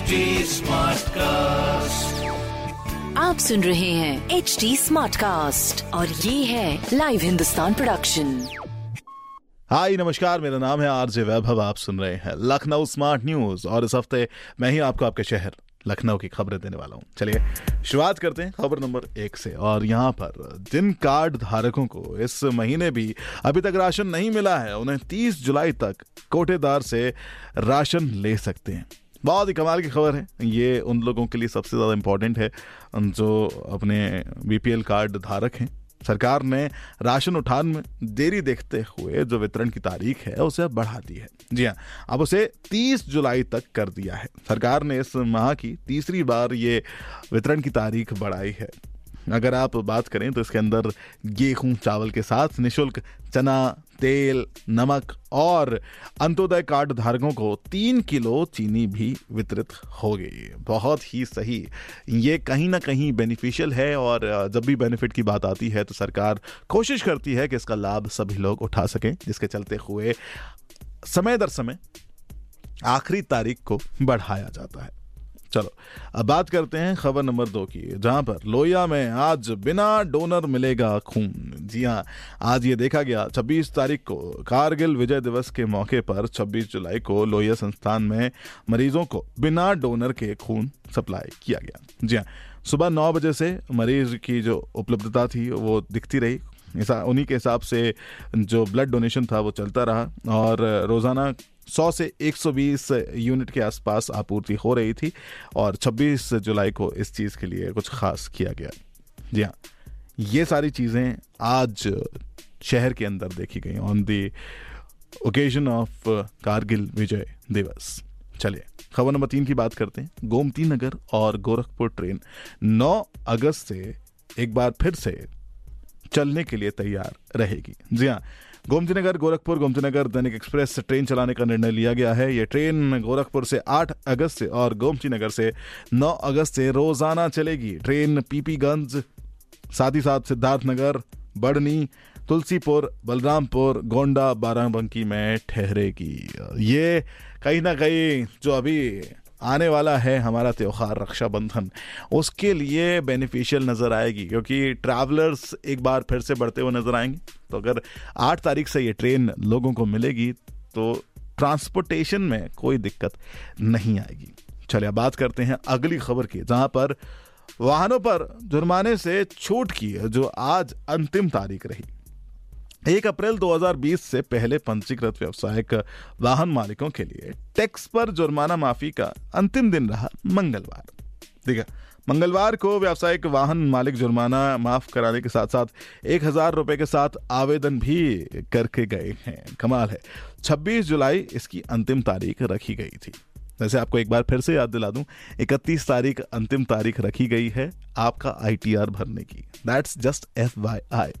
HD Smartcast. आप सुन रहे हैं एच डी स्मार्ट कास्ट और ये है लाइव हिंदुस्तान प्रोडक्शन हाय नमस्कार मेरा नाम है आरजे वैभव आप सुन रहे हैं लखनऊ स्मार्ट न्यूज़ और इस हफ़्ते मैं ही आपको आपके शहर लखनऊ की खबरें देने वाला हूँ। चलिए शुरुआत करते हैं खबर नंबर एक से और यहाँ पर जिन कार्ड धारकों को इस महीने भी अभी तक राशन नहीं मिला है उन्हें 30 जुलाई तक कोटेदार से राशन ले सकते हैं। बहुत ही कमाल की खबर है। ये उन लोगों के लिए सबसे ज़्यादा इम्पोर्टेंट है जो अपने बीपीएल कार्ड धारक हैं। सरकार ने राशन उठान में देरी देखते हुए जो वितरण की तारीख है, उसे बढ़ा दी है। जी हाँ अब उसे 30 जुलाई तक कर दिया है। सरकार ने इस माह की तीसरी बार ये वितरण की तारीख बढ़ाई है। अगर आप बात करें तो इसके अंदर गेहूँ चावल के साथ निशुल्क चना, तेल, नमक और अंत्योदय कार्ड धारकों को तीन किलो चीनी भी वितरित होगी बहुत ही सही। ये कहीं ना कहीं बेनिफिशियल है और जब भी बेनिफिट की बात आती है तो सरकार कोशिश करती है कि इसका लाभ सभी लोग उठा सकें, जिसके चलते हुए समय दर समय आखिरी तारीख को बढ़ाया जाता है। चलो, अब बात करते हैं खबर नंबर दो की, जहाँ पर लोहिया में आज बिना डोनर मिलेगा खून। जी हाँ आज ये देखा गया 26 तारीख को कारगिल विजय दिवस के मौके पर 26 जुलाई को लोहिया संस्थान में मरीजों को बिना डोनर के खून सप्लाई किया गया। जी हाँ सुबह नौ बजे से मरीज़ की जो उपलब्धता थी, वो दिखती रही। उन्हीं के हिसाब से जो ब्लड डोनेशन था, वो चलता रहा और रोज़ाना 100 से 120 यूनिट के आसपास आपूर्ति हो रही थी और 26 जुलाई को इस चीज़ के लिए कुछ खास किया गया। जी हाँ ये सारी चीज़ें आज शहर के अंदर देखी गई। On the occasion of Kargil Vijay Diwas. चलिए, खबर नंबर तीन की बात करते हैं। गोमती नगर और गोरखपुर ट्रेन 9 अगस्त से एक बार फिर से चलने के लिए तैयार रहेगी। जी हाँ गोमती नगर गोरखपुर गोमती नगर दैनिक एक्सप्रेस, ट्रेन चलाने का निर्णय लिया गया है। ये ट्रेन गोरखपुर से 8 अगस्त से और गोमती नगर से 9 अगस्त से रोज़ाना चलेगी। ट्रेन पीपीगंज, साथ ही साथ सिद्धार्थ नगर बढ़नी तुलसीपुर, बलरामपुर, गोंडा, बाराबंकी में ठहरेगी। ये कहीं ना कहीं जो अभी आने वाला है हमारा त्यौहार रक्षाबंधन। उसके लिए बेनिफिशियल नज़र आएगी, क्योंकि ट्रैवलर्स एक बार फिर से बढ़ते हुए नज़र आएँगे। तो अगर आठ तारीख से ये ट्रेन लोगों को मिलेगी तो ट्रांसपोर्टेशन में कोई दिक्कत नहीं आएगी। चलिए अब बात करते हैं अगली खबर की, जहाँ पर वाहनों पर जुर्माने से छूट की जो आज अंतिम तारीख रही। एक अप्रैल 2020 से पहले पंजीकृत व्यावसायिक वाहन मालिकों के लिए टैक्स पर जुर्माना माफ़ी का अंतिम दिन रहा मंगलवार। है मंगलवार को व्यावसायिक वाहन मालिक जुर्माना माफ़ कराने के साथ साथ एक हज़ार रुपए के साथ आवेदन भी करके गए हैं। कमाल है। 26 जुलाई इसकी अंतिम तारीख रखी गई थी। वैसे आपको एक बार फिर से याद दिला दूँ 31 तारीख अंतिम तारीख रखी गई है आपका आईटीआर भरने की। That's just F Y I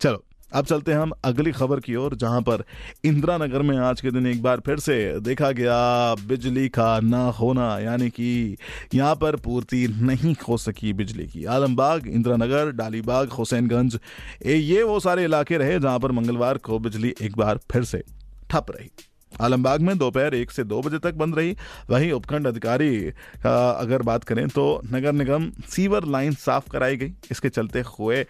चलो अब चलते हैं हम अगली खबर की ओर, जहाँ पर इंदिरा नगर में आज के दिन एक बार फिर से देखा गया, बिजली का ना होना, यानी कि यहाँ पर पूर्ति नहीं हो सकी बिजली की। आलमबाग इंदिरा नगर डालीबाग, हुसैनगंज ये वो सारे इलाके रहे जहाँ पर मंगलवार को बिजली एक बार फिर से ठप रही। आलमबाग में दोपहर एक से दो बजे तक बंद रही। वहीं उपखंड अधिकारी का अगर बात करें तो नगर निगम सीवर लाइन साफ़ कराई गई। इसके चलते हुए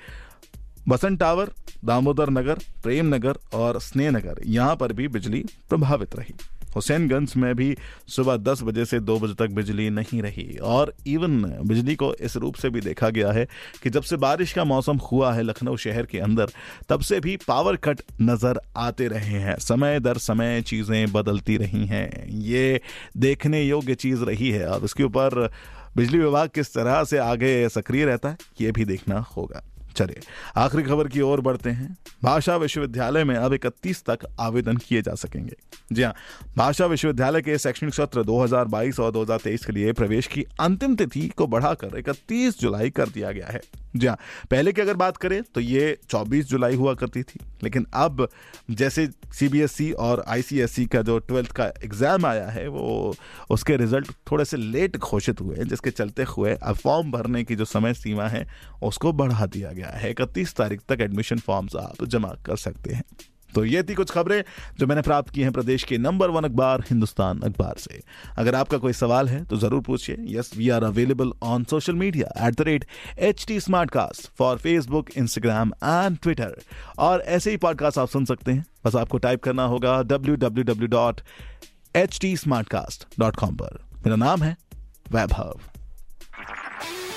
बसंत टावर, दामोदर नगर, प्रेम नगर और स्नेह नगर यहाँ पर भी बिजली प्रभावित रही। हुसैनगंज में भी सुबह 10 बजे से 2 बजे तक बिजली नहीं रही और इवन बिजली को इस रूप से भी देखा गया है कि जब से बारिश का मौसम हुआ है लखनऊ शहर के अंदर, तब से भी पावर कट नज़र आते रहे हैं। समय दर समय चीज़ें बदलती रही हैं। ये देखने योग्य चीज़ रही है। अब इसके ऊपर बिजली विभाग किस तरह से आगे सक्रिय रहता है, ये भी देखना होगा। चलिए आखिरी खबर की ओर बढ़ते हैं। भाषा विश्वविद्यालय में अब इकतीस तक आवेदन किए जा सकेंगे। जी हाँ भाषा विश्वविद्यालय के शैक्षणिक सत्र 2022 और 2023 के लिए प्रवेश की अंतिम तिथि को बढ़ाकर 31 जुलाई कर दिया गया है। जी हाँ पहले की अगर बात करें तो ये 24 जुलाई हुआ करती थी। लेकिन अब जैसे सीबीएसई और आईसीएसई का जो ट्वेल्थ का एग्ज़ाम आया है, वो उसके रिज़ल्ट थोड़े से लेट घोषित हुए, जिसके चलते हुए अब फॉर्म भरने की जो समय सीमा है, उसको बढ़ा दिया गया है, इकतीस तारीख तक एडमिशन फॉर्म्स आप जमा कर सकते हैं। तो ये थी कुछ खबरें जो मैंने प्राप्त की हैं प्रदेश के नंबर वन अखबार, हिंदुस्तान अखबार से। अगर आपका कोई सवाल है तो ज़रूर पूछिए। Yes we are available on social media at the rate H T smart cast for Facebook Instagram and Twitter और ऐसे ही पॉडकास्ट आप सुन सकते हैं। बस आपको टाइप करना होगा W W W dot H T smart dot com पर। मेरा नाम है वैभव।